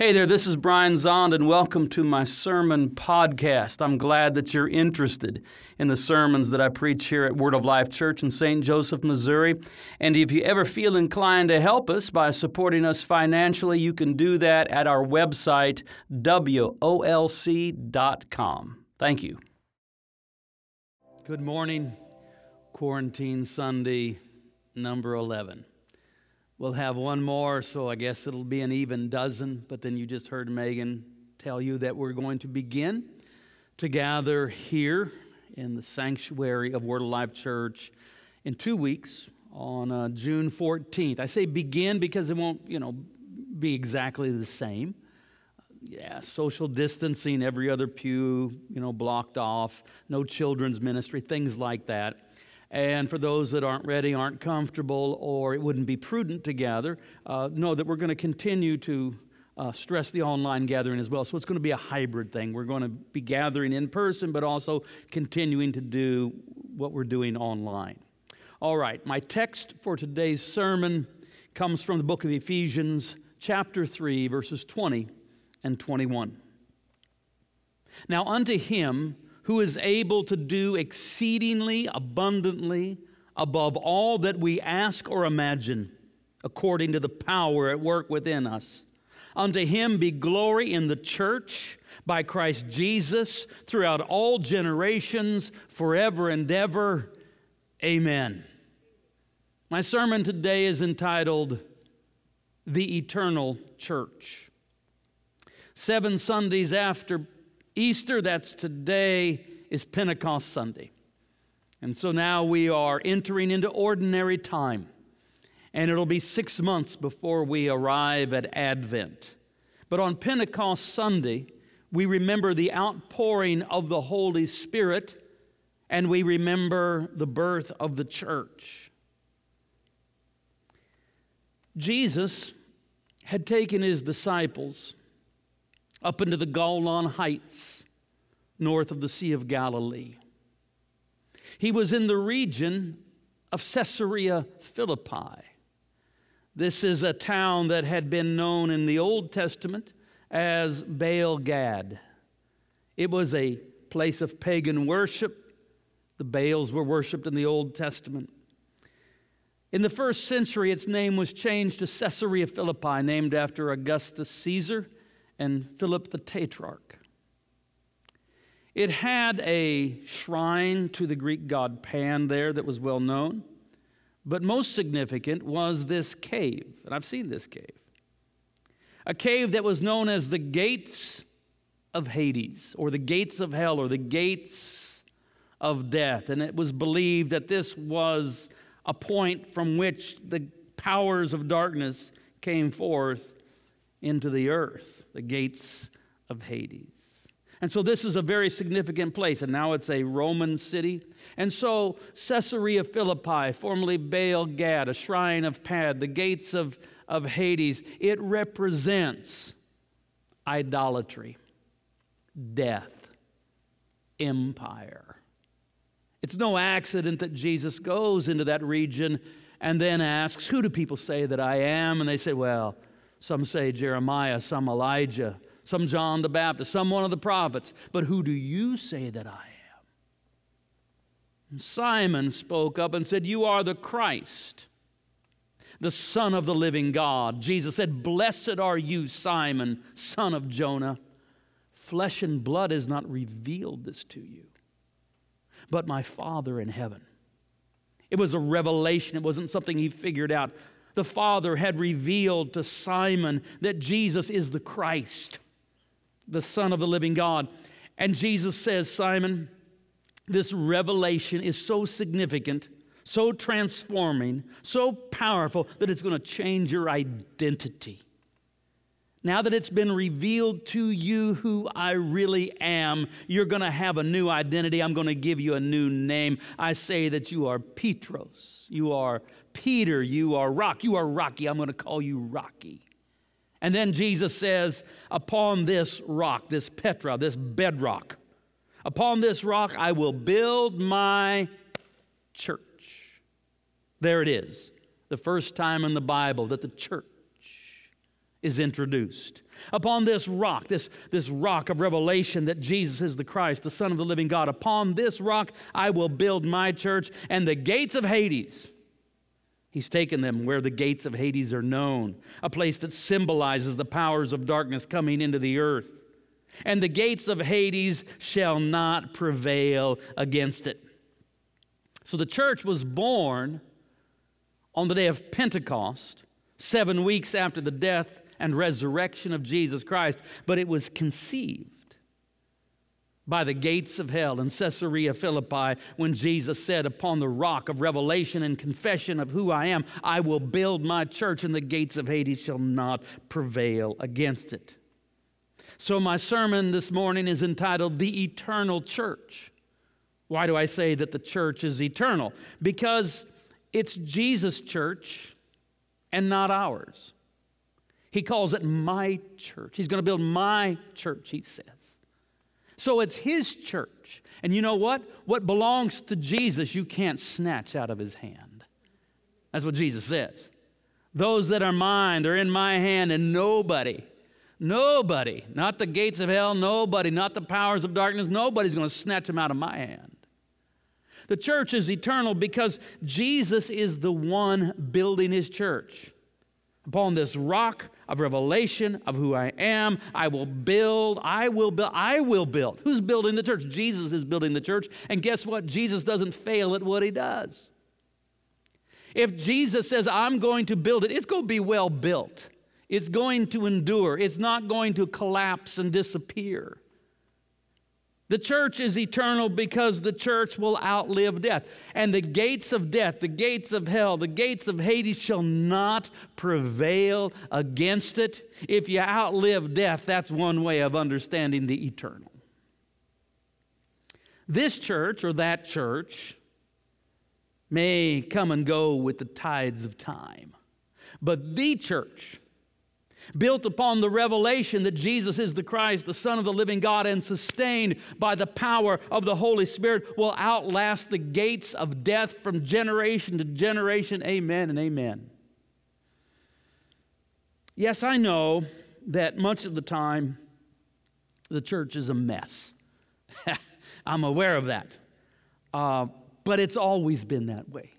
Hey there, this is Brian Zahnd, and welcome to my sermon podcast. I'm glad that you're interested in the sermons that I preach here at Word of Life Church in St. Joseph, Missouri. And if you ever feel inclined to help us by supporting us financially, you can do that at our website, WOLC.com. Thank you. Good morning, Quarantine Sunday, number 11. We'll have one more, so I guess it'll be an even dozen. But then you just heard Megan tell you that we're going to begin to gather here in the sanctuary of Word of Life Church in two weeks on uh, June 14th. I say begin because it won't, you know, be exactly the same. Yeah, social distancing, every other pew, you know, blocked off, no children's ministry, things like that. And for those that aren't ready, aren't comfortable, or it wouldn't be prudent to gather, uh, know that we're going to continue to uh, stress the online gathering as well. So it's going to be a hybrid thing. We're going to be gathering in person, but also continuing to do what we're doing online. All right, my text for today's sermon comes from the book of Ephesians, chapter 3, verses 20 and 21. Now, unto him, who is able to do exceedingly abundantly above all that we ask or imagine, according to the power at work within us. Unto him be glory in the church by Christ Jesus throughout all generations, forever and ever. Amen. My sermon today is entitled The Eternal Church. Seven Sundays after Easter, that's today, is Pentecost Sunday. And so now we are entering into ordinary time. And it'll be six months before we arrive at Advent. But on Pentecost Sunday, we remember the outpouring of the Holy Spirit and we remember the birth of the church. Jesus had taken his disciples up into the Golan Heights, north of the Sea of Galilee. He was in the region of Caesarea Philippi. This is a town that had been known in the Old Testament as Baal Gad. It was a place of pagan worship. The Baals were worshiped in the Old Testament. In the first century, its name was changed to Caesarea Philippi, named after Augustus Caesar and Philip the Tetrarch. It had a shrine to the Greek god Pan there that was well known, but most significant was this cave, and I've seen this cave. A cave that was known as the gates of Hades, or the gates of hell, or the gates of death. And it was believed that this was a point from which the powers of darkness came forth into the earth the gates of Hades. And so this is a very significant place, and now it's a Roman city. And so Caesarea Philippi, formerly Baal Gad, a shrine of Pan, the gates of, of Hades, it represents idolatry, death, empire. It's no accident that Jesus goes into that region and then asks, Who do people say that I am? And they say, Well, some say Jeremiah, some Elijah, some John the Baptist, some one of the prophets. But who do you say that I am? And Simon spoke up and said, You are the Christ, the Son of the living God. Jesus said, Blessed are you, Simon, son of Jonah. Flesh and blood has not revealed this to you, but my Father in heaven. It was a revelation, it wasn't something he figured out the Father had revealed to Simon that Jesus is the Christ, the Son of the living God. And Jesus says, Simon, this revelation is so significant, so transforming, so powerful that it's going to change your identity. Now that it's been revealed to you who I really am, you're going to have a new identity. I'm going to give you a new name. I say that you are Petros. You are Peter. You are Rock. You are Rocky. I'm going to call you Rocky. And then Jesus says, Upon this rock, this Petra, this bedrock, upon this rock I will build my church. There it is, the first time in the Bible that the church is introduced. Upon this rock, this, this rock of revelation that Jesus is the Christ, the Son of the living God, upon this rock I will build my church, and the gates of Hades, He's taken them where the gates of Hades are known, a place that symbolizes the powers of darkness coming into the earth. And the gates of Hades shall not prevail against it. So the church was born on the day of Pentecost, seven weeks after the death and resurrection of Jesus Christ, but it was conceived by the gates of hell in Caesarea Philippi when Jesus said, Upon the rock of revelation and confession of who I am, I will build my church, and the gates of Hades shall not prevail against it. So, my sermon this morning is entitled The Eternal Church. Why do I say that the church is eternal? Because it's Jesus' church and not ours. He calls it my church. He's going to build my church, he says. So it's his church. And you know what? What belongs to Jesus, you can't snatch out of his hand. That's what Jesus says. Those that are mine are in my hand, and nobody, nobody, not the gates of hell, nobody, not the powers of darkness, nobody's going to snatch them out of my hand. The church is eternal because Jesus is the one building his church. Upon this rock of revelation of who I am, I will build, I will build, I will build. Who's building the church? Jesus is building the church. And guess what? Jesus doesn't fail at what he does. If Jesus says, I'm going to build it, it's going to be well built. It's going to endure. It's not going to collapse and disappear. The church is eternal because the church will outlive death. And the gates of death, the gates of hell, the gates of Hades shall not prevail against it. If you outlive death, that's one way of understanding the eternal. This church or that church may come and go with the tides of time, but the church, built upon the revelation that Jesus is the Christ, the Son of the living God, and sustained by the power of the Holy Spirit, will outlast the gates of death from generation to generation. Amen and amen. Yes, I know that much of the time the church is a mess. I'm aware of that. Uh, but it's always been that way.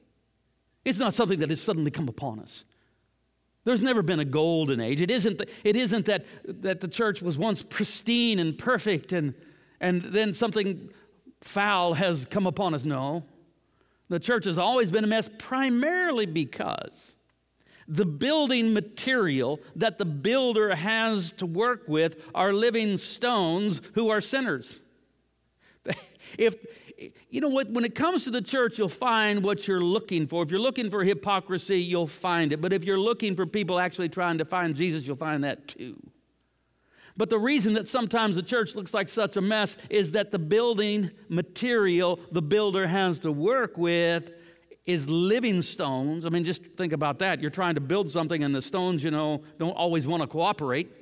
It's not something that has suddenly come upon us. There's never been a golden age. It isn't, it isn't that, that the church was once pristine and perfect and, and then something foul has come upon us. No. The church has always been a mess primarily because the building material that the builder has to work with are living stones who are sinners. If, you know what? When it comes to the church, you'll find what you're looking for. If you're looking for hypocrisy, you'll find it. But if you're looking for people actually trying to find Jesus, you'll find that too. But the reason that sometimes the church looks like such a mess is that the building material the builder has to work with is living stones. I mean, just think about that. You're trying to build something, and the stones, you know, don't always want to cooperate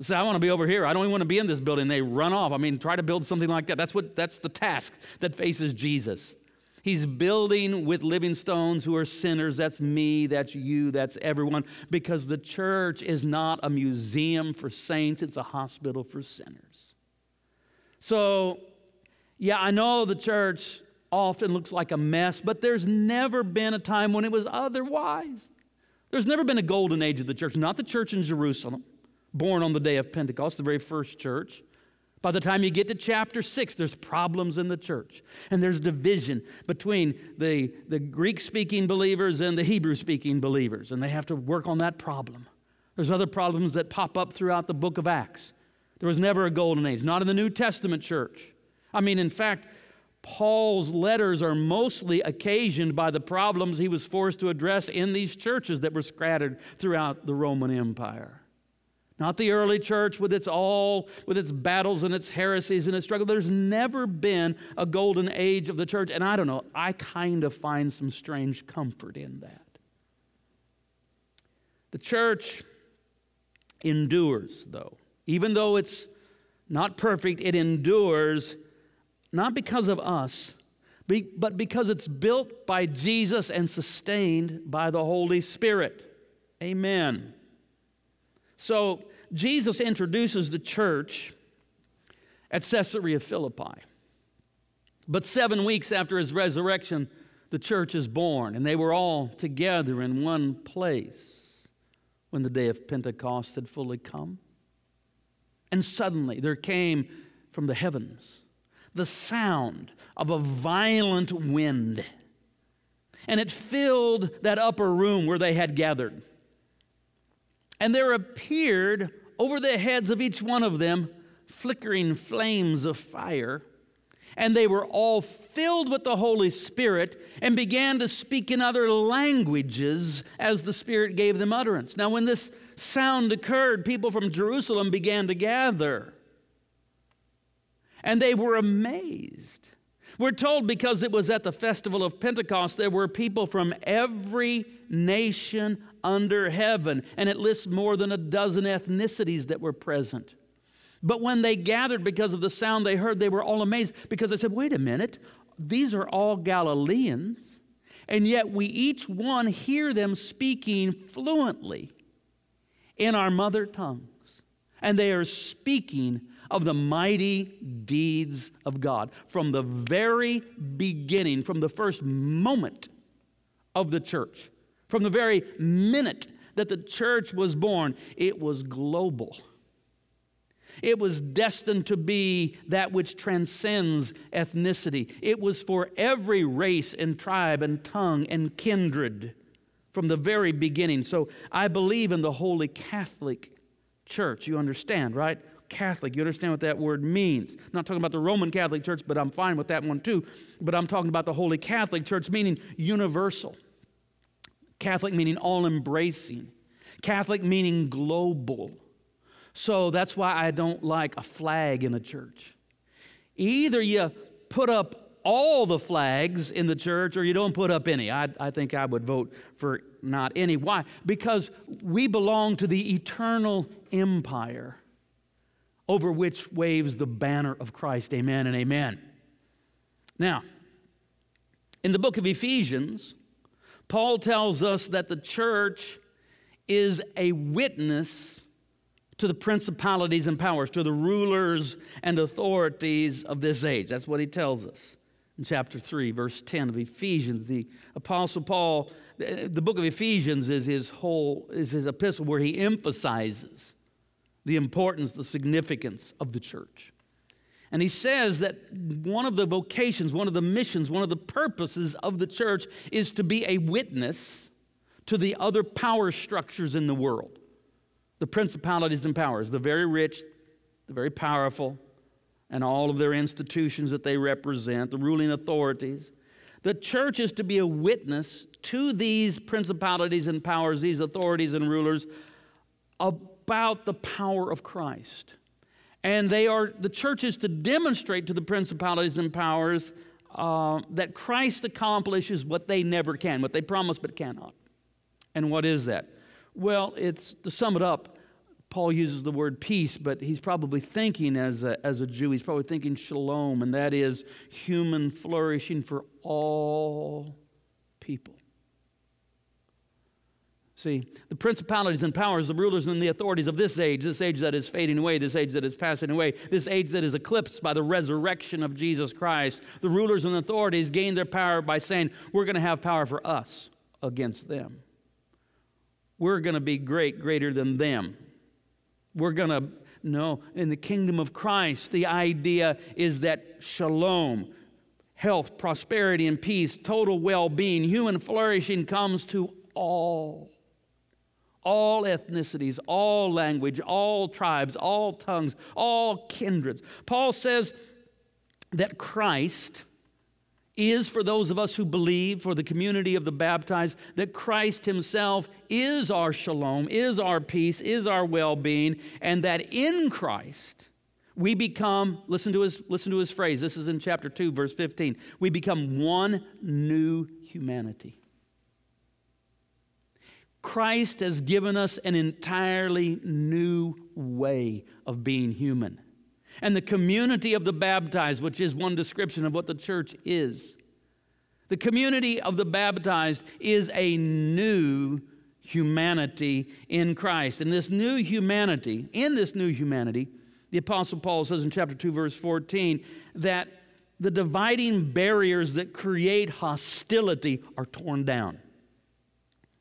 say, I want to be over here. I don't even want to be in this building. They run off. I mean, try to build something like that. That's what that's the task that faces Jesus. He's building with living stones who are sinners. That's me, that's you, that's everyone. Because the church is not a museum for saints, it's a hospital for sinners. So, yeah, I know the church often looks like a mess, but there's never been a time when it was otherwise. There's never been a golden age of the church, not the church in Jerusalem born on the day of Pentecost, the very first church. By the time you get to chapter 6, there's problems in the church. And there's division between the, the Greek speaking believers and the Hebrew speaking believers. And they have to work on that problem. There's other problems that pop up throughout the book of Acts. There was never a golden age, not in the New Testament church. I mean, in fact, Paul's letters are mostly occasioned by the problems he was forced to address in these churches that were scattered throughout the Roman Empire. Not the early church with its all, with its battles and its heresies and its struggle. There's never been a golden age of the church. And I don't know, I kind of find some strange comfort in that. The church endures, though. Even though it's not perfect, it endures not because of us, but because it's built by Jesus and sustained by the Holy Spirit. Amen. So Jesus introduces the church at Caesarea Philippi. But seven weeks after his resurrection, the church is born, and they were all together in one place when the day of Pentecost had fully come. And suddenly there came from the heavens the sound of a violent wind, and it filled that upper room where they had gathered. And there appeared over the heads of each one of them flickering flames of fire. And they were all filled with the Holy Spirit and began to speak in other languages as the Spirit gave them utterance. Now, when this sound occurred, people from Jerusalem began to gather. And they were amazed. We're told because it was at the festival of Pentecost, there were people from every nation under heaven. And it lists more than a dozen ethnicities that were present. But when they gathered because of the sound they heard, they were all amazed because they said, wait a minute, these are all Galileans, and yet we each one hear them speaking fluently in our mother tongues. And they are speaking of the mighty deeds of God. From the very beginning, from the first moment of the church, from the very minute that the church was born, it was global. It was destined to be that which transcends ethnicity. It was for every race and tribe and tongue and kindred from the very beginning. So I believe in the Holy Catholic Church. You understand, right? Catholic. You understand what that word means. I'm not talking about the Roman Catholic Church, but I'm fine with that one too. But I'm talking about the Holy Catholic Church, meaning universal. Catholic meaning all embracing. Catholic meaning global. So that's why I don't like a flag in a church. Either you put up all the flags in the church or you don't put up any. I, I think I would vote for not any. Why? Because we belong to the eternal empire over which waves the banner of Christ. Amen and amen. Now, in the book of Ephesians, Paul tells us that the church is a witness to the principalities and powers, to the rulers and authorities of this age. That's what he tells us in chapter 3, verse 10 of Ephesians. The Apostle Paul, the book of Ephesians is his whole, is his epistle where he emphasizes the importance, the significance of the church. And he says that one of the vocations, one of the missions, one of the purposes of the church is to be a witness to the other power structures in the world the principalities and powers, the very rich, the very powerful, and all of their institutions that they represent, the ruling authorities. The church is to be a witness to these principalities and powers, these authorities and rulers, about the power of Christ. And they are the church is to demonstrate to the principalities and powers uh, that Christ accomplishes what they never can, what they promise but cannot. And what is that? Well, it's to sum it up, Paul uses the word peace, but he's probably thinking as a, as a Jew, he's probably thinking shalom, and that is human flourishing for all people. See, the principalities and powers, the rulers and the authorities of this age, this age that is fading away, this age that is passing away, this age that is eclipsed by the resurrection of Jesus Christ, the rulers and authorities gain their power by saying, We're going to have power for us against them. We're going to be great, greater than them. We're going to, no, in the kingdom of Christ, the idea is that shalom, health, prosperity, and peace, total well being, human flourishing comes to all. All ethnicities, all language, all tribes, all tongues, all kindreds. Paul says that Christ is for those of us who believe, for the community of the baptized, that Christ Himself is our shalom, is our peace, is our well being, and that in Christ we become, listen to, his, listen to his phrase, this is in chapter 2, verse 15, we become one new humanity. Christ has given us an entirely new way of being human and the community of the baptized, which is one description of what the church is. The community of the baptized is a new humanity in Christ. And this new humanity, in this new humanity, the Apostle Paul says in chapter 2, verse 14, that the dividing barriers that create hostility are torn down.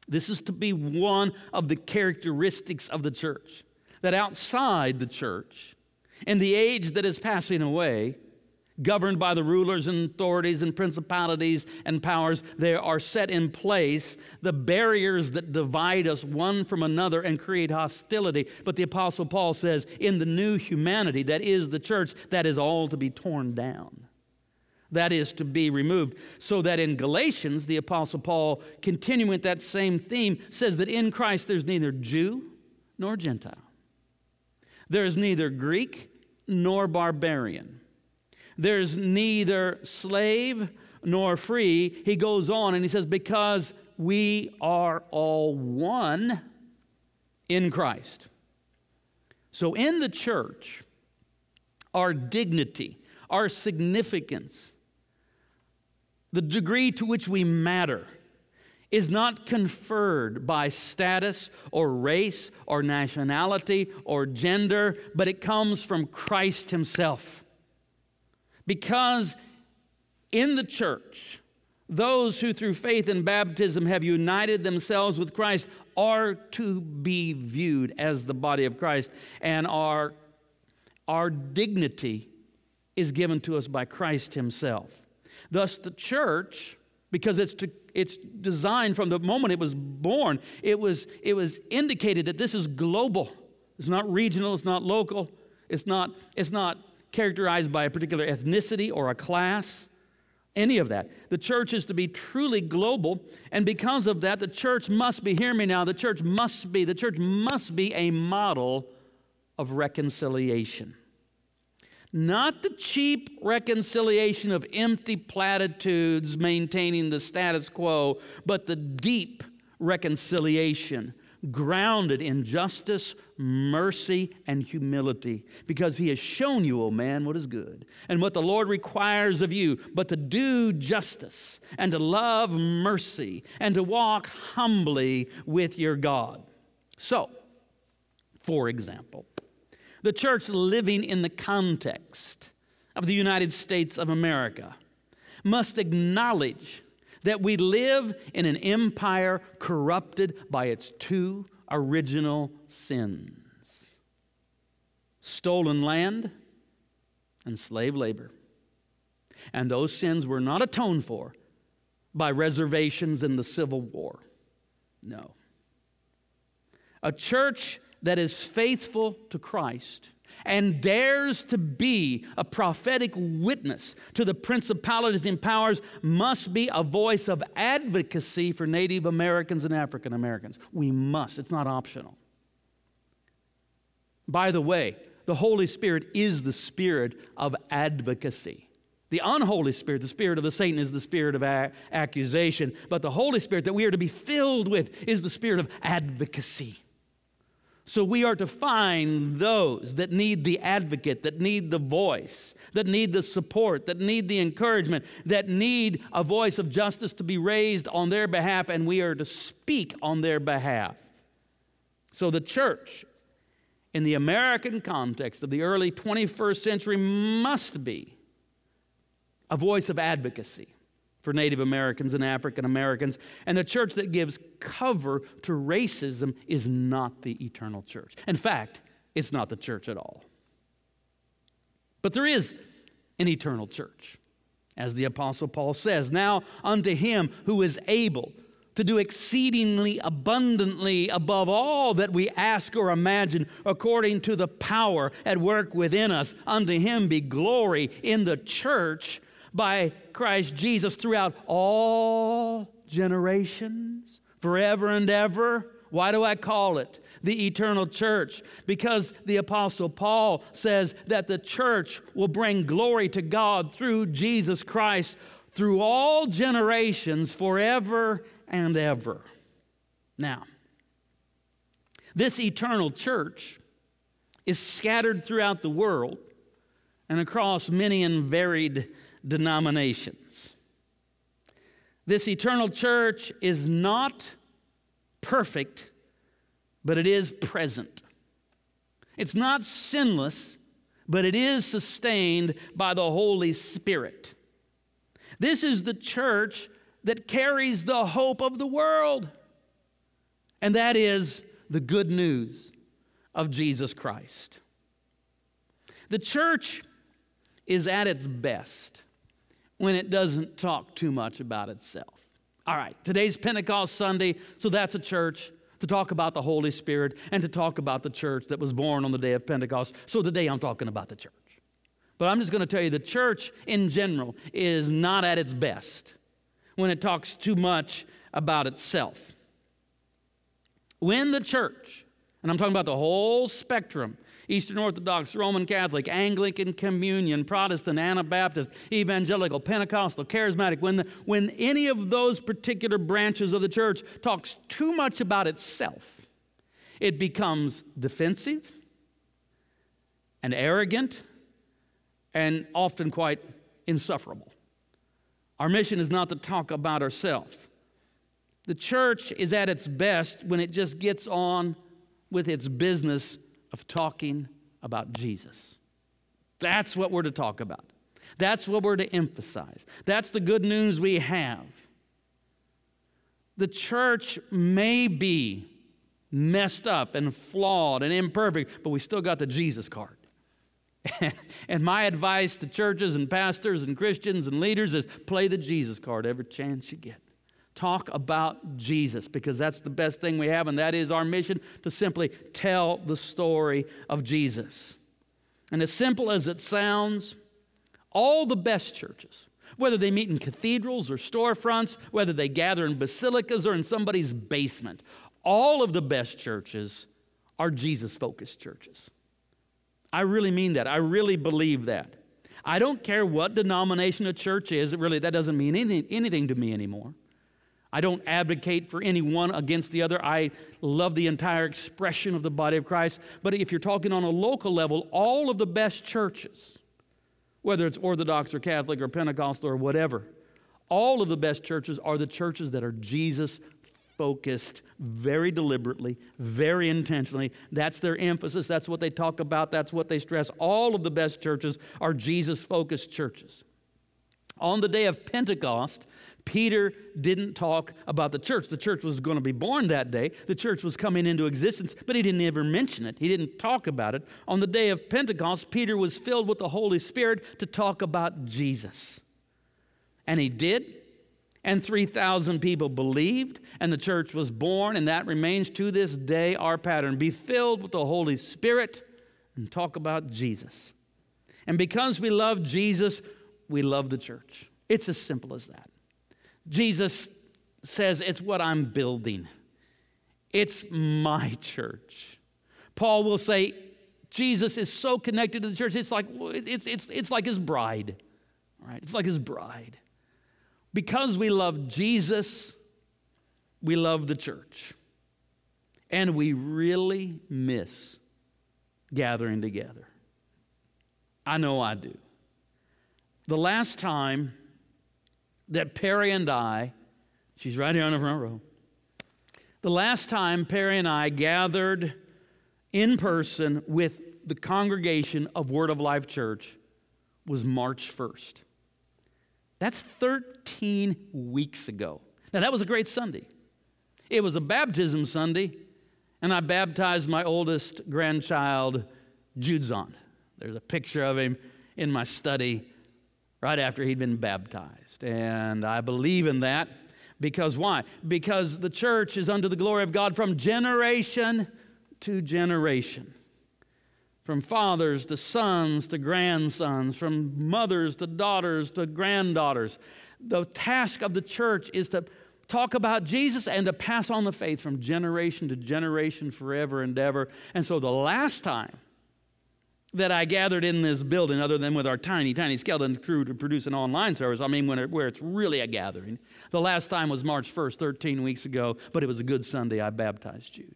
This is to be one of the characteristics of the church. That outside the church, in the age that is passing away, governed by the rulers and authorities and principalities and powers. They are set in place, the barriers that divide us one from another and create hostility. But the Apostle Paul says, in the new humanity that is the church, that is all to be torn down. That is to be removed. So that in Galatians, the Apostle Paul, continuing with that same theme, says that in Christ there's neither Jew nor Gentile. There is neither Greek nor barbarian there's neither slave nor free. He goes on and he says, Because we are all one in Christ. So in the church, our dignity, our significance, the degree to which we matter, is not conferred by status or race or nationality or gender, but it comes from Christ Himself. Because in the church, those who through faith and baptism have united themselves with Christ are to be viewed as the body of Christ, and our, our dignity is given to us by Christ Himself. Thus, the church, because it's, to, it's designed from the moment it was born, it was, it was indicated that this is global. It's not regional, it's not local, it's not, it's not characterized by a particular ethnicity or a class, any of that. The church is to be truly global, and because of that, the church must be, hear me now, the church must be, the church must be a model of reconciliation. Not the cheap reconciliation of empty platitudes maintaining the status quo, but the deep reconciliation grounded in justice, mercy, and humility, because he has shown you, O oh man, what is good, and what the Lord requires of you, but to do justice, and to love mercy, and to walk humbly with your God. So, for example, the church living in the context of the United States of America must acknowledge that we live in an empire corrupted by its two original sins stolen land and slave labor. And those sins were not atoned for by reservations in the Civil War. No. A church that is faithful to Christ and dares to be a prophetic witness to the principalities and powers must be a voice of advocacy for Native Americans and African Americans. We must, it's not optional. By the way, the Holy Spirit is the spirit of advocacy. The unholy spirit, the spirit of the Satan, is the spirit of a- accusation. But the Holy Spirit that we are to be filled with is the spirit of advocacy. So we are to find those that need the advocate, that need the voice, that need the support, that need the encouragement, that need a voice of justice to be raised on their behalf, and we are to speak on their behalf. So the church, in the American context of the early 21st century, must be a voice of advocacy for Native Americans and African Americans. And the church that gives cover to racism is not the eternal church. In fact, it's not the church at all. But there is an eternal church. As the Apostle Paul says, now unto him who is able to do exceedingly abundantly above all that we ask or imagine, according to the power at work within us, unto him be glory in the church by Christ Jesus throughout all generations, forever and ever. Why do I call it the eternal church? Because the Apostle Paul says that the church will bring glory to God through Jesus Christ through all generations, forever and ever. Now, this eternal church is scattered throughout the world and across many and varied denominations. This eternal church is not perfect, but it is present. It's not sinless, but it is sustained by the Holy Spirit. This is the church that carries the hope of the world, and that is the good news of Jesus Christ. The church is at its best when it doesn't talk too much about itself. All right, today's Pentecost Sunday, so that's a church to talk about the Holy Spirit and to talk about the church that was born on the day of Pentecost. So today I'm talking about the church. But I'm just going to tell you the church in general is not at its best when it talks too much about itself. When the church, and I'm talking about the whole spectrum Eastern Orthodox, Roman Catholic, Anglican Communion, Protestant, Anabaptist, Evangelical, Pentecostal, Charismatic, when, the, when any of those particular branches of the church talks too much about itself, it becomes defensive and arrogant and often quite insufferable. Our mission is not to talk about ourselves. The church is at its best when it just gets on with its business of talking about Jesus. That's what we're to talk about. That's what we're to emphasize. That's the good news we have. The church may be messed up and flawed and imperfect, but we still got the Jesus card. and my advice to churches and pastors and Christians and leaders is play the Jesus card every chance you get. Talk about Jesus because that's the best thing we have, and that is our mission to simply tell the story of Jesus. And as simple as it sounds, all the best churches, whether they meet in cathedrals or storefronts, whether they gather in basilicas or in somebody's basement, all of the best churches are Jesus focused churches. I really mean that. I really believe that. I don't care what denomination a church is, really that doesn't mean anything, anything to me anymore. I don't advocate for any one against the other. I love the entire expression of the body of Christ. But if you're talking on a local level, all of the best churches, whether it's Orthodox or Catholic or Pentecostal or whatever, all of the best churches are the churches that are Jesus focused very deliberately, very intentionally. That's their emphasis. That's what they talk about. That's what they stress. All of the best churches are Jesus focused churches. On the day of Pentecost, Peter didn't talk about the church. The church was going to be born that day. The church was coming into existence, but he didn't ever mention it. He didn't talk about it. On the day of Pentecost, Peter was filled with the Holy Spirit to talk about Jesus. And he did. And 3,000 people believed, and the church was born, and that remains to this day our pattern. Be filled with the Holy Spirit and talk about Jesus. And because we love Jesus, we love the church. It's as simple as that. Jesus says, It's what I'm building, it's my church. Paul will say, Jesus is so connected to the church, it's like, it's, it's, it's like his bride, right? It's like his bride. Because we love Jesus, we love the church. And we really miss gathering together. I know I do. The last time that Peri and I, she's right here on the front row, the last time Peri and I gathered in person with the congregation of Word of Life Church was March 1st. That's 13 weeks ago. Now, that was a great Sunday. It was a baptism Sunday, and I baptized my oldest grandchild, Judson. There's a picture of him in my study right after he'd been baptized. And I believe in that because why? Because the church is under the glory of God from generation to generation. From fathers to sons to grandsons, from mothers to daughters to granddaughters. The task of the church is to talk about Jesus and to pass on the faith from generation to generation, forever and ever. And so the last time that I gathered in this building, other than with our tiny, tiny skeleton crew to produce an online service. I mean, it, where it's really a gathering. The last time was March 1st, 13 weeks ago, but it was a good Sunday. I baptized Jude.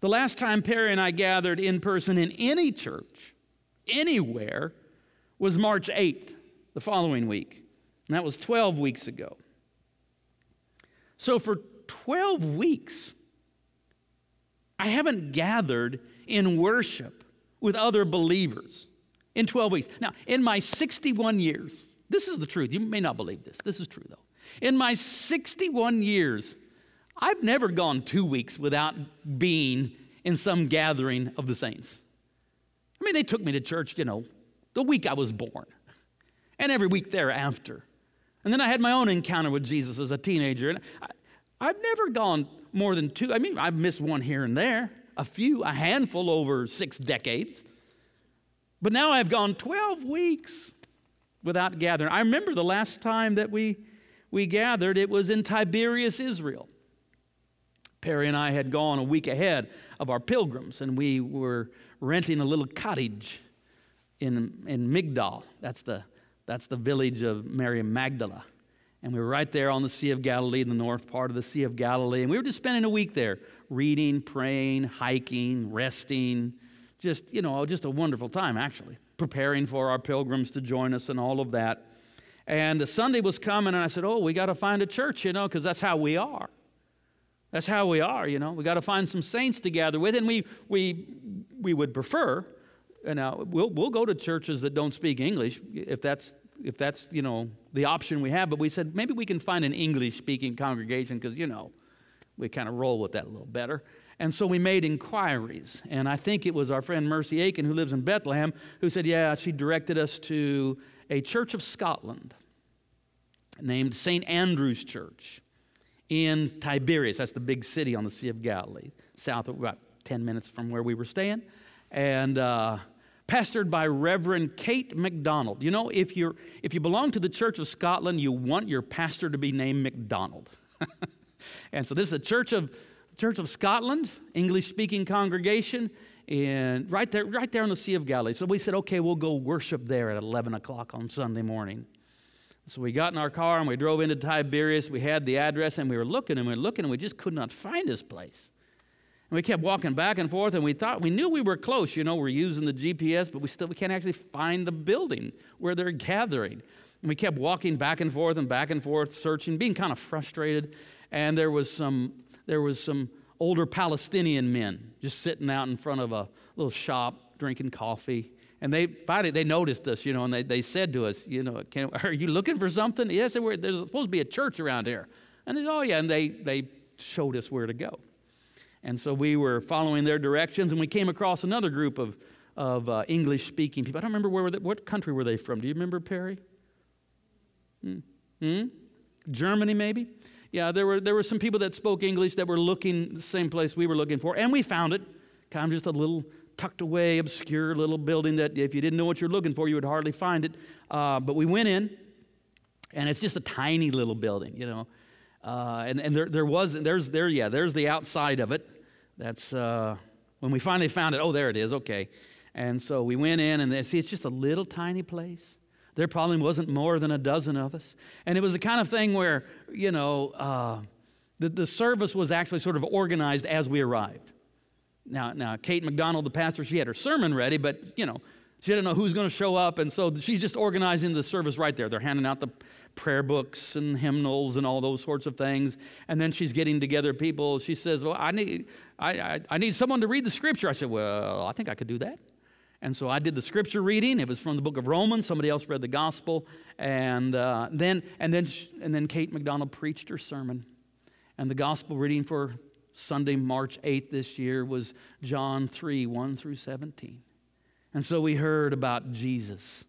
The last time Peri and I gathered in person in any church, anywhere, was March 8th, the following week. And that was 12 weeks ago. So for 12 weeks. I haven't gathered in worship with other believers in 12 weeks. Now, in my 61 years, this is the truth. You may not believe this. This is true, though. In my 61 years, I've never gone two weeks without being in some gathering of the saints. I mean, they took me to church, you know, the week I was born, and every week thereafter. And then I had my own encounter with Jesus as a teenager. And I, have never gone more than two. I mean, I've missed one here and there, a few, a handful over six decades. But now I've gone 12 weeks without gathering. I remember the last time that we, we gathered, it was in Tiberias, Israel. Peri and I had gone a week ahead of our pilgrims, and we were renting a little cottage in, in Migdal. That's the, that's the village of Mary Magdala. And we were right there on the Sea of Galilee, in the north part of the Sea of Galilee. And we were just spending a week there, reading, praying, hiking, resting. Just, you know, just a wonderful time, actually. Preparing for our pilgrims to join us and all of that. And the Sunday was coming, and I said, Oh, we got to find a church, you know, because that's how we are. That's how we are, you know. We got to find some saints to gather with, and we, we, we would prefer, and now we'll, we'll go to churches that don't speak English if that's if that's you know the option we have but we said maybe we can find an english speaking congregation because you know we kind of roll with that a little better and so we made inquiries and i think it was our friend mercy aiken who lives in bethlehem who said yeah she directed us to a church of scotland named st andrew's church in tiberias that's the big city on the sea of galilee south of about 10 minutes from where we were staying and uh, pastored by Reverend Kate McDonald. You know, if, you're, if you belong to the Church of Scotland, you want your pastor to be named MacDonald. and so this is a Church of, Church of Scotland, English speaking congregation, and right there, right there on the Sea of Galilee. So we said, okay, we'll go worship there at 11 o'clock on Sunday morning. So we got in our car and we drove into Tiberias. We had the address and we were looking and we were looking and we just could not find this place. And we kept walking back and forth, and we thought we knew we were close. You know, we're using the GPS, but we still we can't actually find the building where they're gathering. And we kept walking back and forth and back and forth, searching, being kind of frustrated. And there was some there was some older Palestinian men just sitting out in front of a little shop drinking coffee. And they finally they noticed us, you know, and they, they said to us, you know, Can, are you looking for something? Yes, there's supposed to be a church around here. And they said, oh yeah, and they they showed us where to go. And so we were following their directions, and we came across another group of, of uh, English speaking people. I don't remember where they, what country were they from. Do you remember, Peri? Hmm? hmm? Germany, maybe? Yeah, there were, there were some people that spoke English that were looking the same place we were looking for, and we found it. Kind of just a little tucked away, obscure little building that if you didn't know what you're looking for, you would hardly find it. Uh, but we went in, and it's just a tiny little building, you know. Uh, and and there, there was, there's, there, yeah, there's the outside of it. That's uh, when we finally found it. Oh, there it is. Okay. And so we went in, and see, it's just a little tiny place. There probably wasn't more than a dozen of us. And it was the kind of thing where, you know, uh, the, the service was actually sort of organized as we arrived. Now, now, Kate McDonald, the pastor, she had her sermon ready, but, you know, she didn't know who's going to show up. And so she's just organizing the service right there. They're handing out the prayer books and hymnals and all those sorts of things. And then she's getting together people. She says, Well, I need, I, I, I need someone to read the scripture. I said, Well, I think I could do that. And so I did the scripture reading. It was from the book of Romans. Somebody else read the gospel. And, uh, then, and, then, and then Kate McDonald preached her sermon. And the gospel reading for Sunday, March 8th this year was John 3 1 through 17. And so we heard about Jesus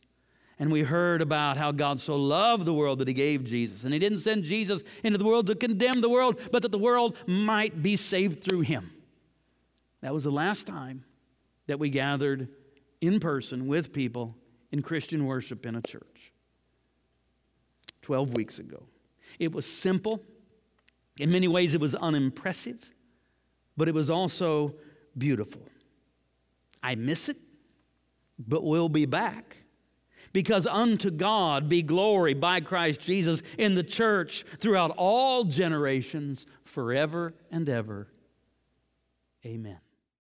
and we heard about how God so loved the world that he gave Jesus. And he didn't send Jesus into the world to condemn the world, but that the world might be saved through him. That was the last time that we gathered in person with people in Christian worship in a church. 12 weeks ago. It was simple. In many ways, it was unimpressive, but it was also beautiful. I miss it, but we'll be back because unto God be glory by Christ Jesus in the church throughout all generations, forever and ever. Amen.